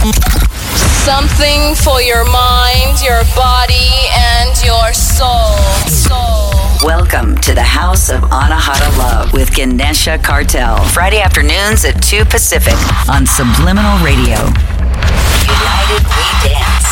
Something for your mind, your body, and your soul. Soul. Welcome to the House of Anahata Love with Ganesha Cartel. Friday afternoons at 2 Pacific on Subliminal Radio. United We Dance.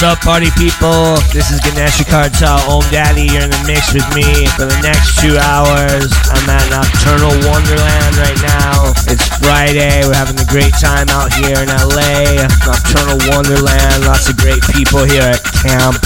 What's up, party people? This is Ganesha Cartel, Om Daddy. You're in the mix with me for the next two hours. I'm at Nocturnal Wonderland right now. It's Friday. We're having a great time out here in LA. Nocturnal Wonderland. Lots of great people here at camp.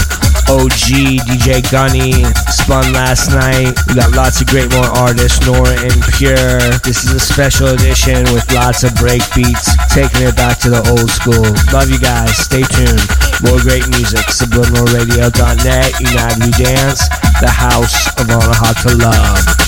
OG, DJ Gunny, spun last night. We got lots of great more artists, Nora En Pure. This is a special edition with lots of break beats, taking it back to the old school. Love you guys. Stay tuned. More great music. SubliminalRadio.net. United We Dance. The House of Anahata Love.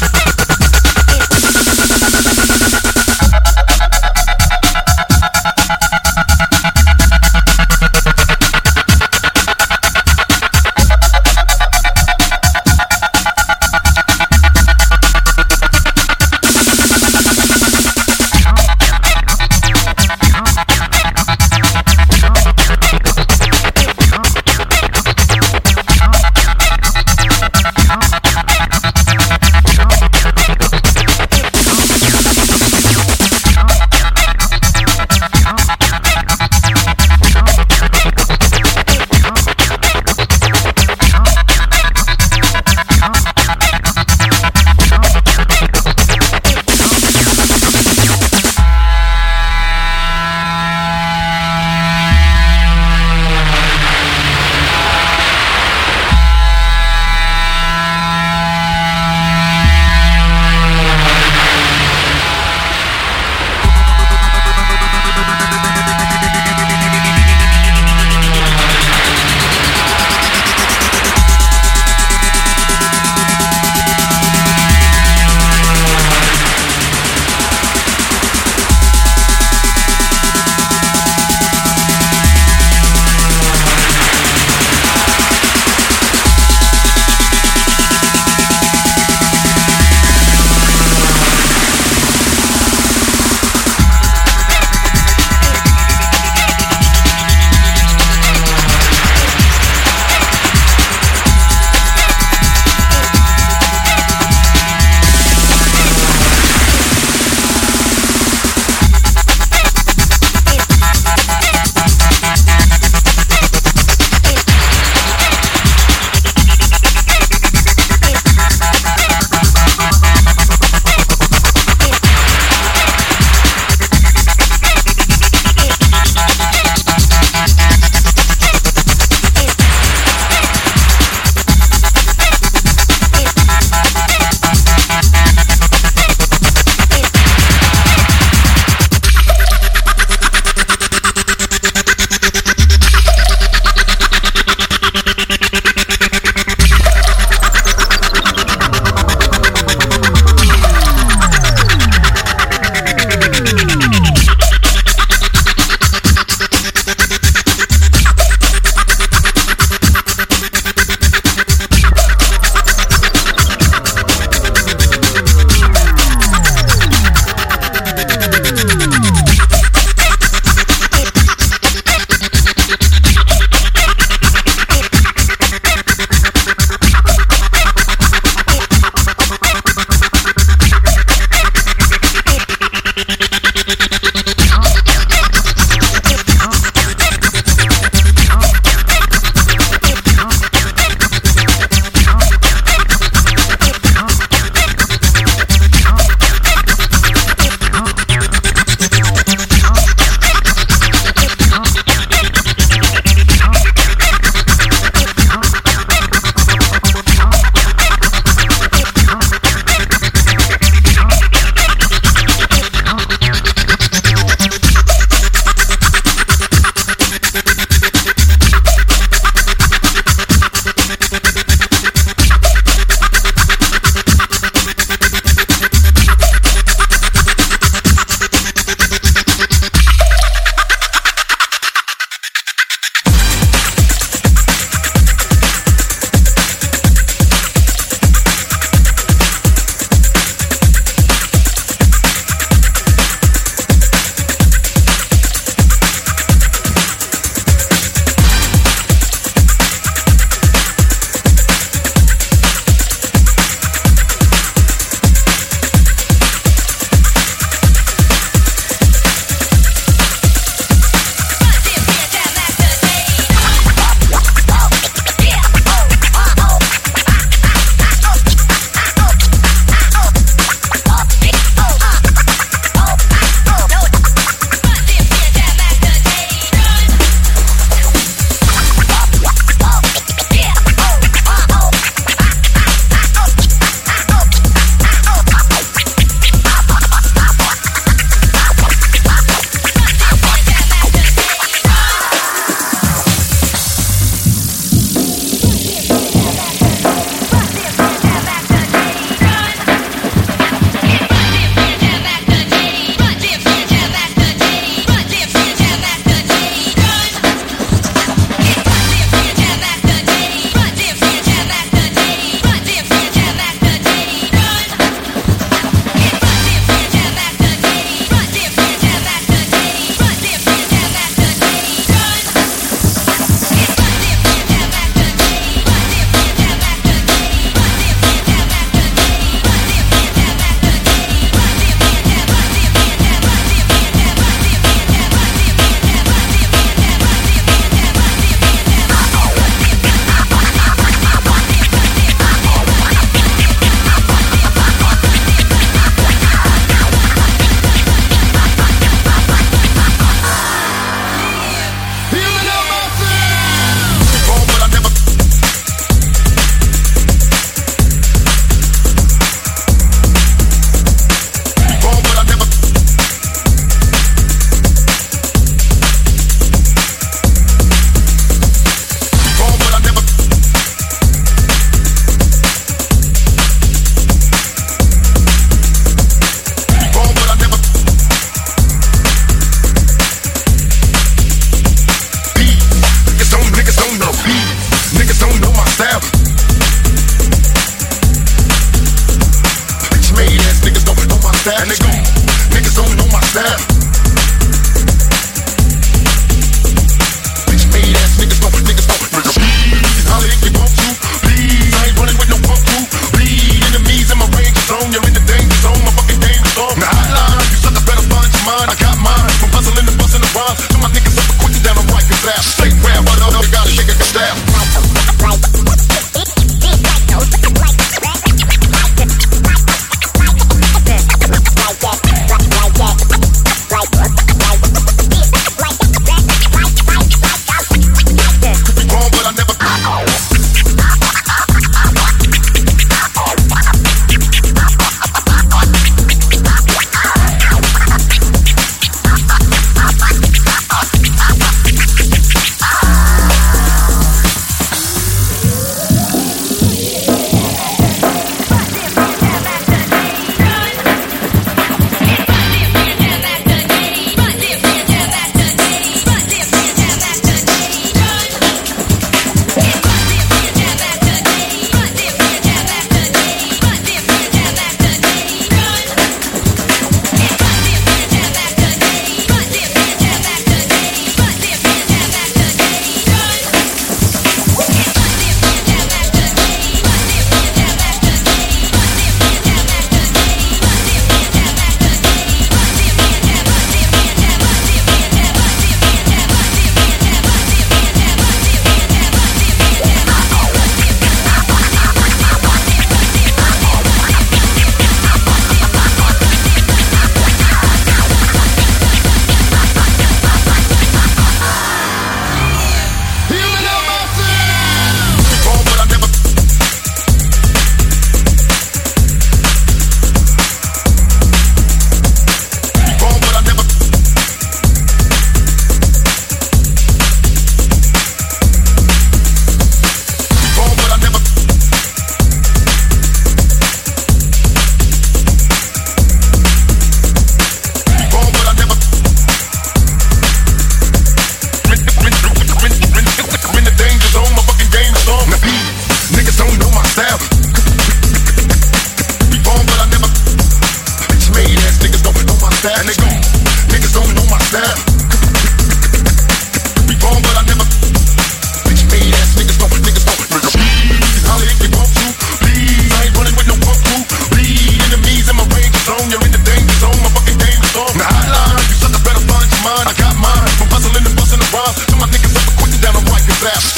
Niggas up and quitting down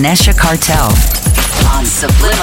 Ganesha Cartel. On Subliminal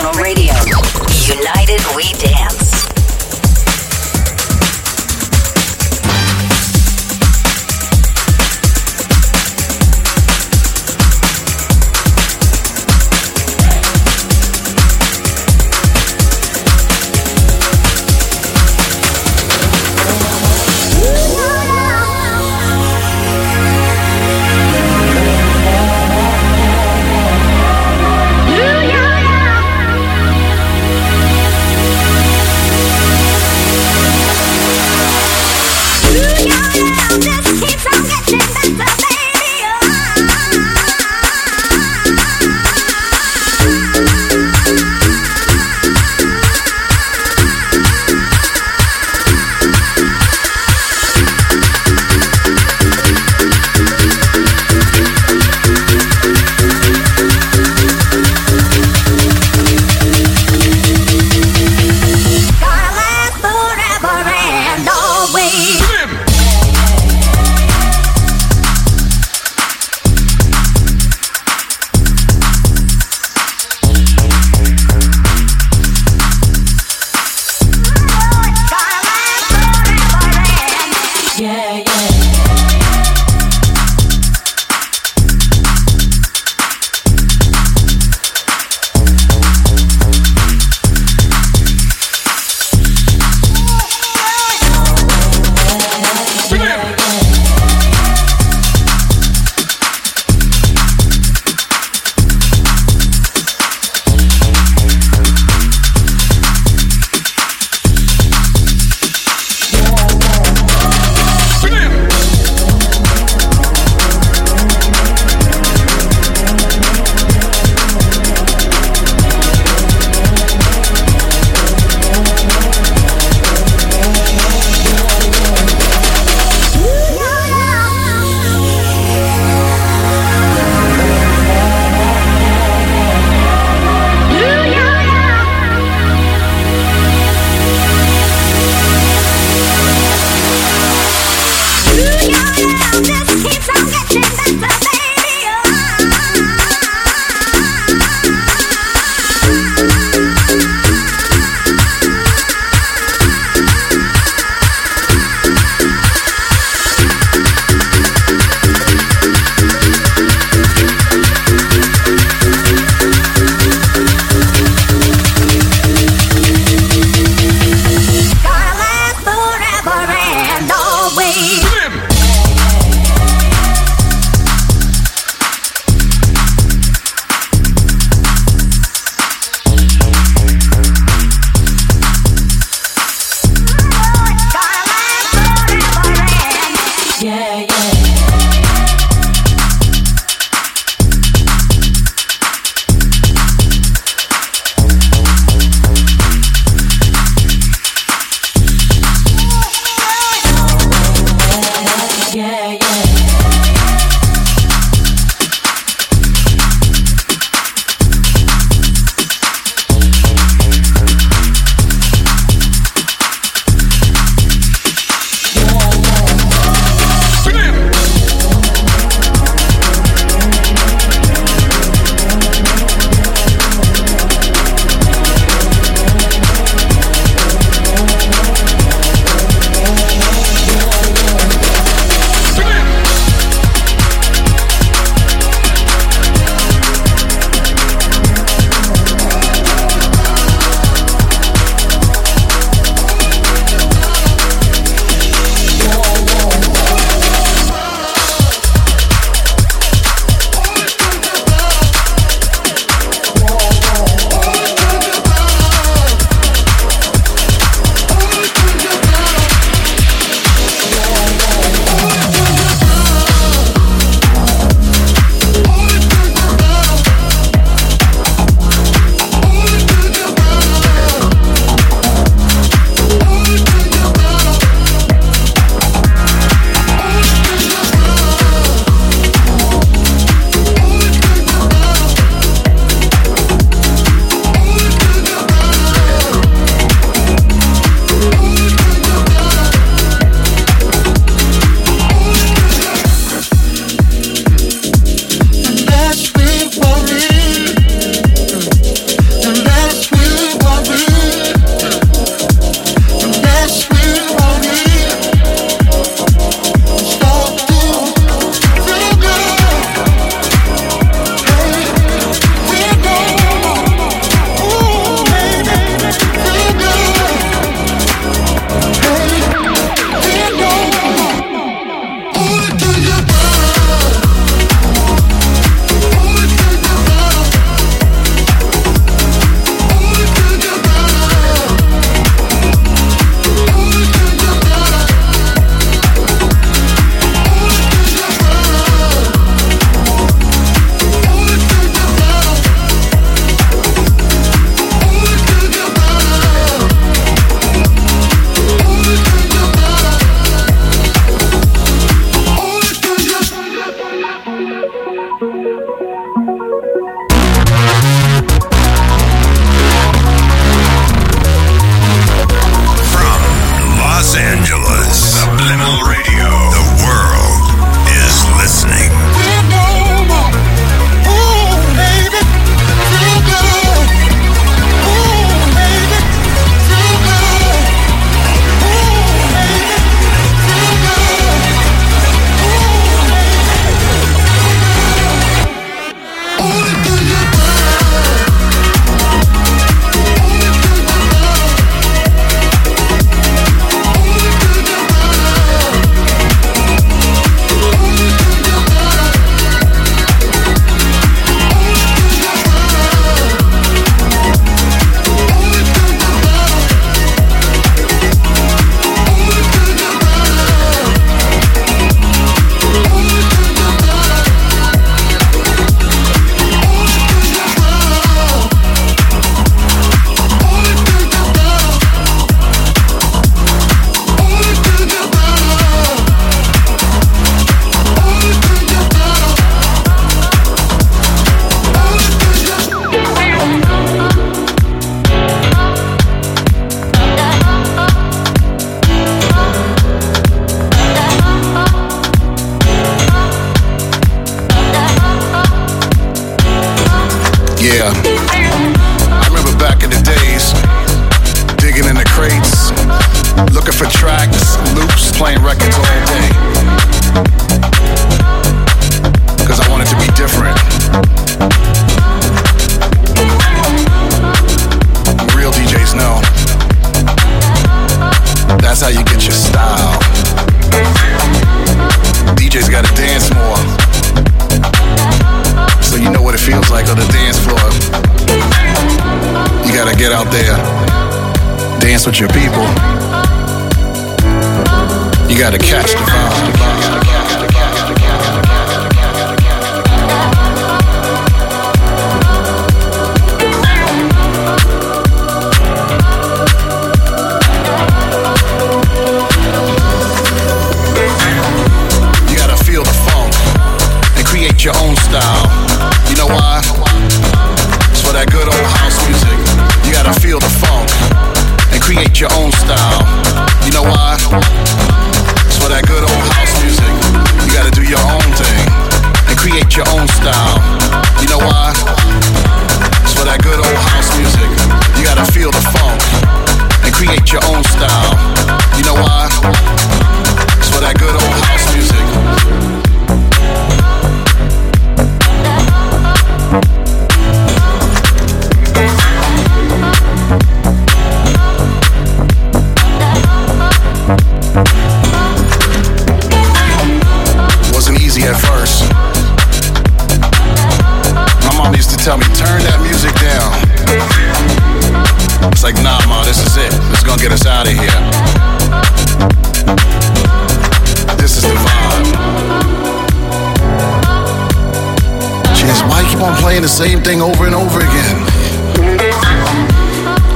same thing over and over again.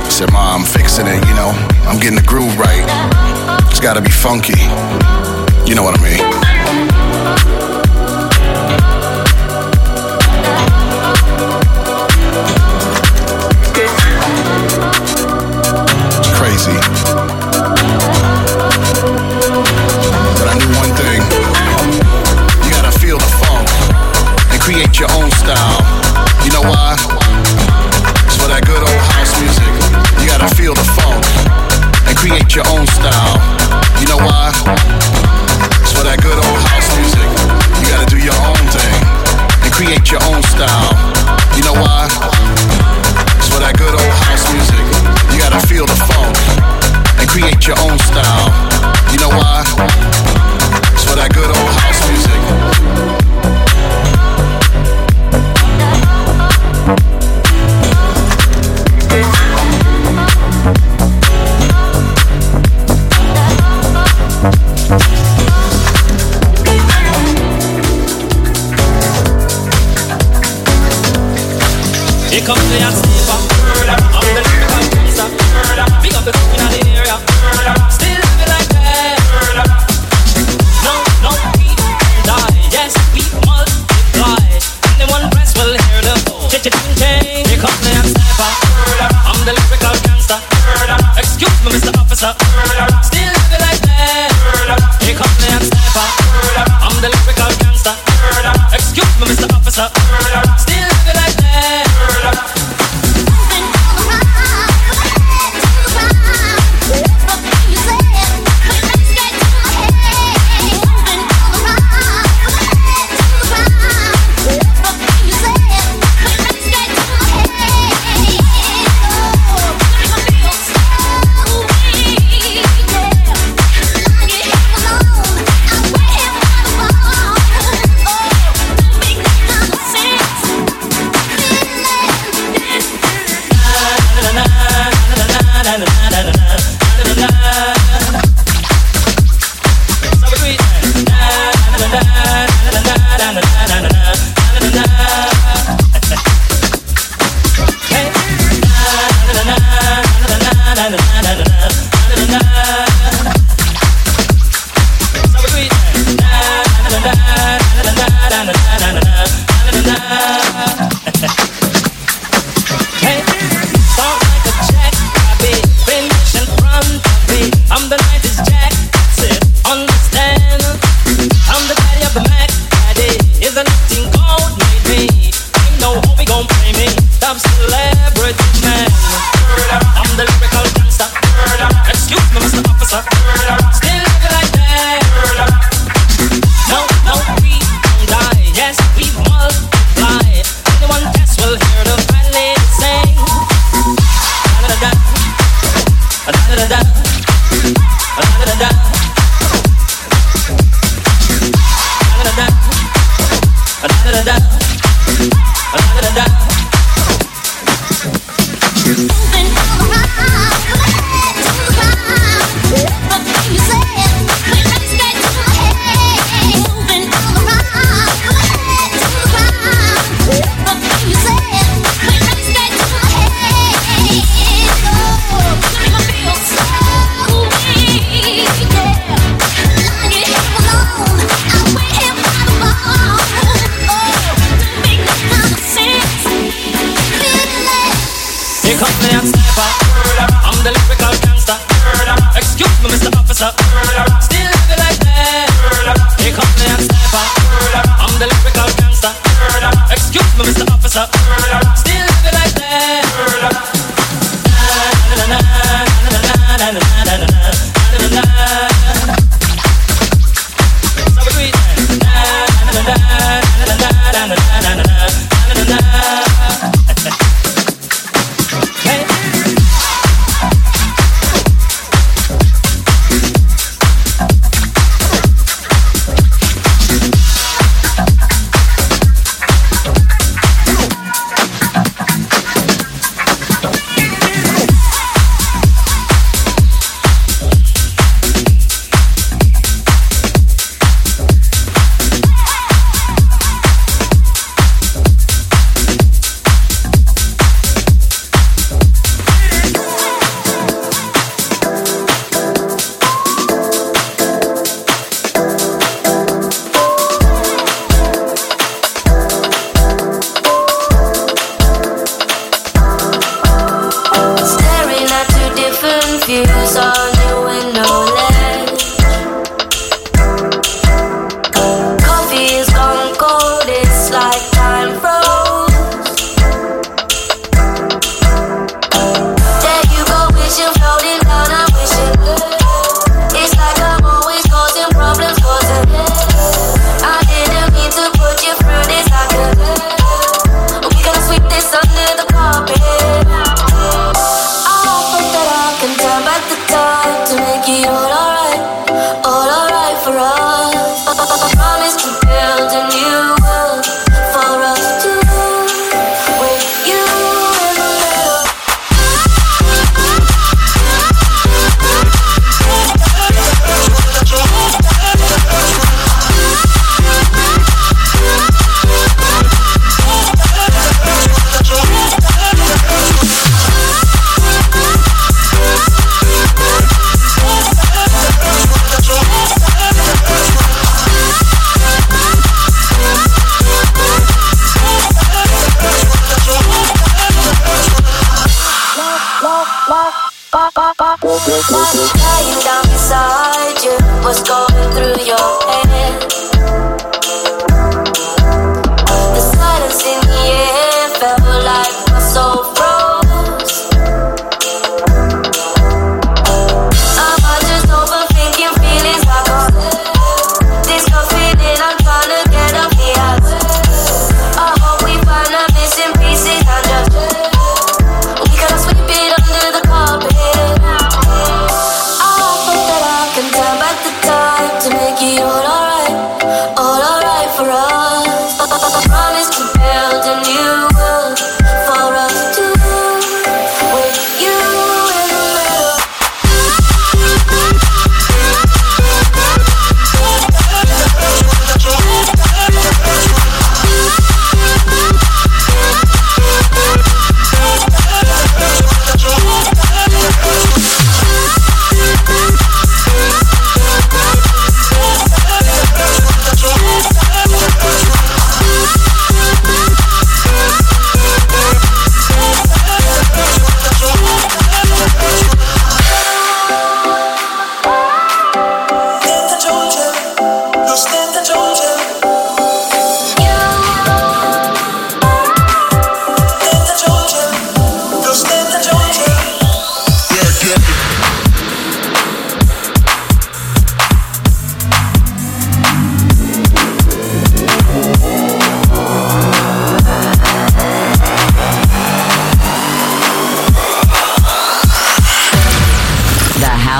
I said, "Mom, I'm fixing it, you know. I'm getting the groove right. It's gotta be funky.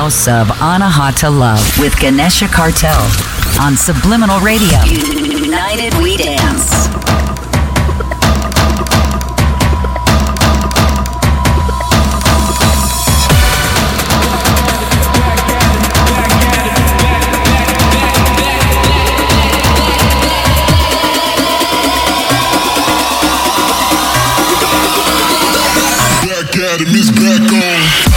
house of Anahata Love with Ganesha Cartel on Subliminal Radio. United We Dance. Academy's back on.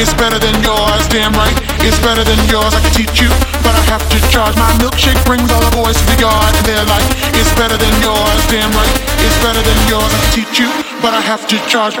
It's better than yours. Damn right, it's better than yours. I can teach you, but I have to charge. My milkshake brings all the boys to the yard, and they're like, it's better than yours. Damn right, it's better than yours. I can teach you, but I have to charge.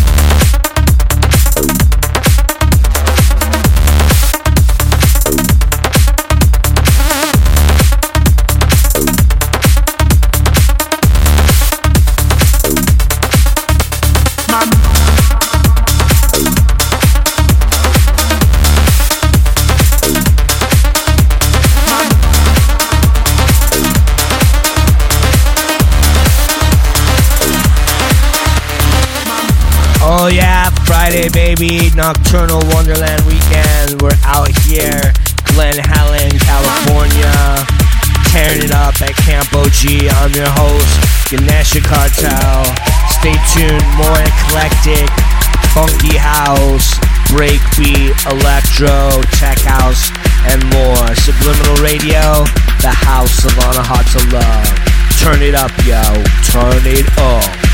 Oh yeah, Friday baby, Nocturnal Wonderland weekend. We're out here, Glen Helen, California, tearing it up at Camp OG. I'm your host, Ganesha Cartel. Stay tuned, more eclectic, funky house, breakbeat, electro, tech house, and more. Subliminal Radio, the house of Anahata Love. Turn it up, yo. Turn it up.